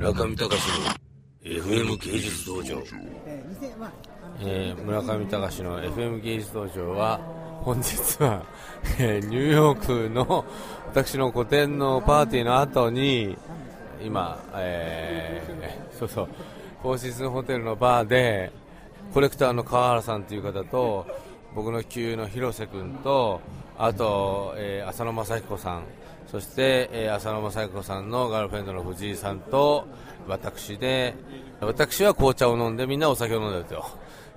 村上隆の FM 芸術道場、えー村上隆の FM 芸術道場は本日は、えーニューヨークの私の個展のパーティーの後に今、えーそうそうフォーシーズンホテルのバーでコレクターの川原さんという方と僕の旧友の広瀬君とあと、えー浅野正彦さん。そして、えー浅野正彦さんのガールフレンドの藤井さんと私で私は紅茶を飲んでみんなお酒を飲んでると。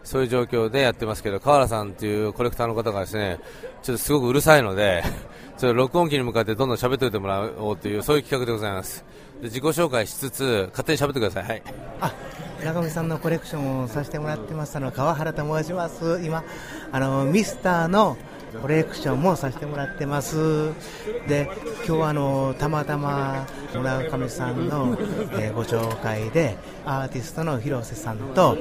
そういう状況でやってますけど川原さんというコレクターの方がですねちょっとすごくうるさいので ちょっと録音機に向かってどんどん喋っておいてもらおうというそういう企画でございます。で自己紹介しつつ勝手に喋ってください。はい。あ村上さんのコレクションをさせてもらってます。あの川原と申します。今あのミスターのコレクションもさせてもらってます。で今日はあのたまたま村上さんの、えーご紹介でアーティストの広瀬さんと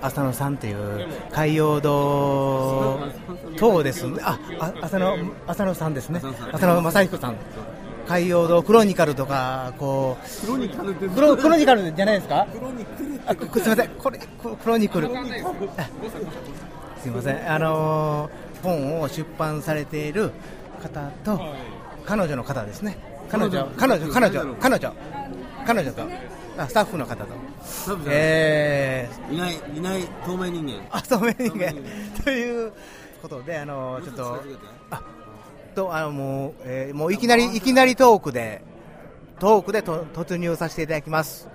浅野さんという海洋堂等です。ねああ浅野浅野さんですね。浅野正彦さん。海洋堂クロニカルとかこうクロニカルクロクロニカルじゃないですか？あくすみません。これククロニクル。あすみません。あのー本を出版されている方と彼女の方ですね。彼女？彼女彼女彼女彼女。と。あスタッフの方と。えー。いないいない透明人間。あそうめ人間。ということであのちょっとあとあのもう、えーもういきなりいきなりトークでトークでと突入させていただきます。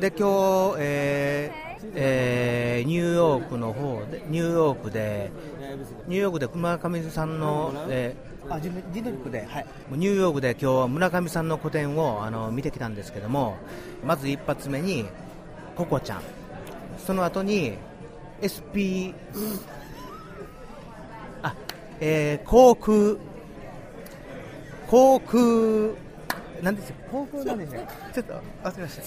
で今日、えーえーニューヨークの方でニューヨークでニューヨークで村上さんの、えーあジムジムクで、はい、ニューヨークで今日は村上さんの個展をあの見てきたんですけどもまず一発目にココちゃん。その後に SP あ、えー航空。航空なんですよ航空なんですよちょっと忘れました。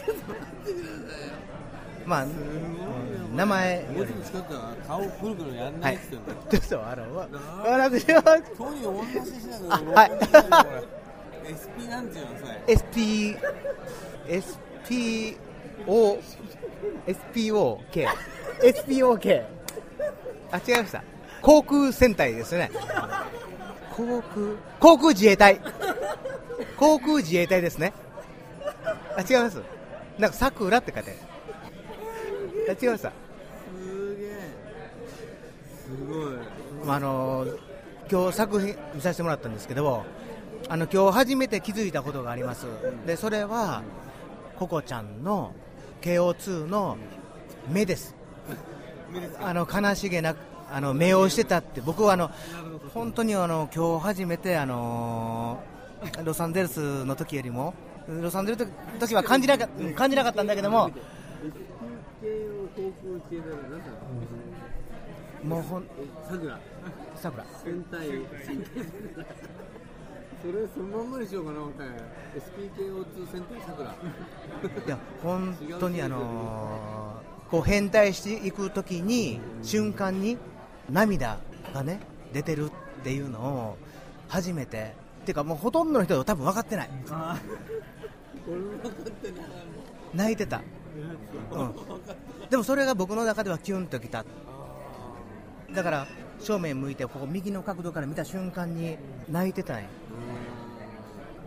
まあ、うん。名前。もう ちょっと近くから顔くるくるやんなはい。いっつってんだよちょっとあのわ私はとにかく同じしながらあはい SP なんていうのさ SP SPO SPOK SPOK あ違いました。航空戦隊ですね。航空航空自衛隊航空自衛隊ですね。あ違います。なんか桜って書いてあ違いましたすげえ。すごい。まああの今日作品見させてもらったんですけどあの今日初めて気づいたことがあります。でそれはココちゃんの KO2 の目です。あの悲しげなあの目をしてたって僕はあの本当にあの今日初めてあのロサンゼルスの時よりもロサンゼルスの時は感じなか感じなかったんだけどももうほんさくら桜戦隊。それそのまんまにしようかな思ったんや SPKO2 戦隊さくらいや本当にあのーこう変態していくときに瞬間に涙がね出てるっていうのを初めてっていうかもうほとんどの人は多分分かってない。俺も分かってない。泣いてた、うん、でもそれが僕の中ではキュンときた。だから正面向いてここ右の角度から見た瞬間に泣いてたんや。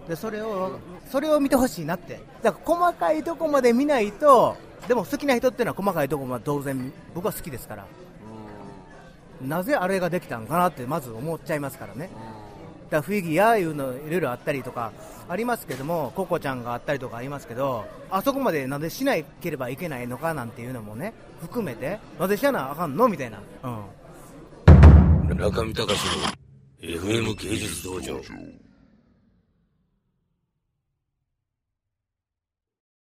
でそれをそれを見てほしいなって。だから細かいとこまで見ないとでも好きな人っていうのは細かいとこまで当然僕は好きですから。なぜあれができたのかなってまず思っちゃいますからねだからフィギュアいうのいろいろあったりとかありますけどもココちゃんがあったりとかありますけどあそこまでなぜしなければいけないのかなんていうのもね含めてなぜしなあかんのみたいな、うん、中見隆の FM 芸術道場。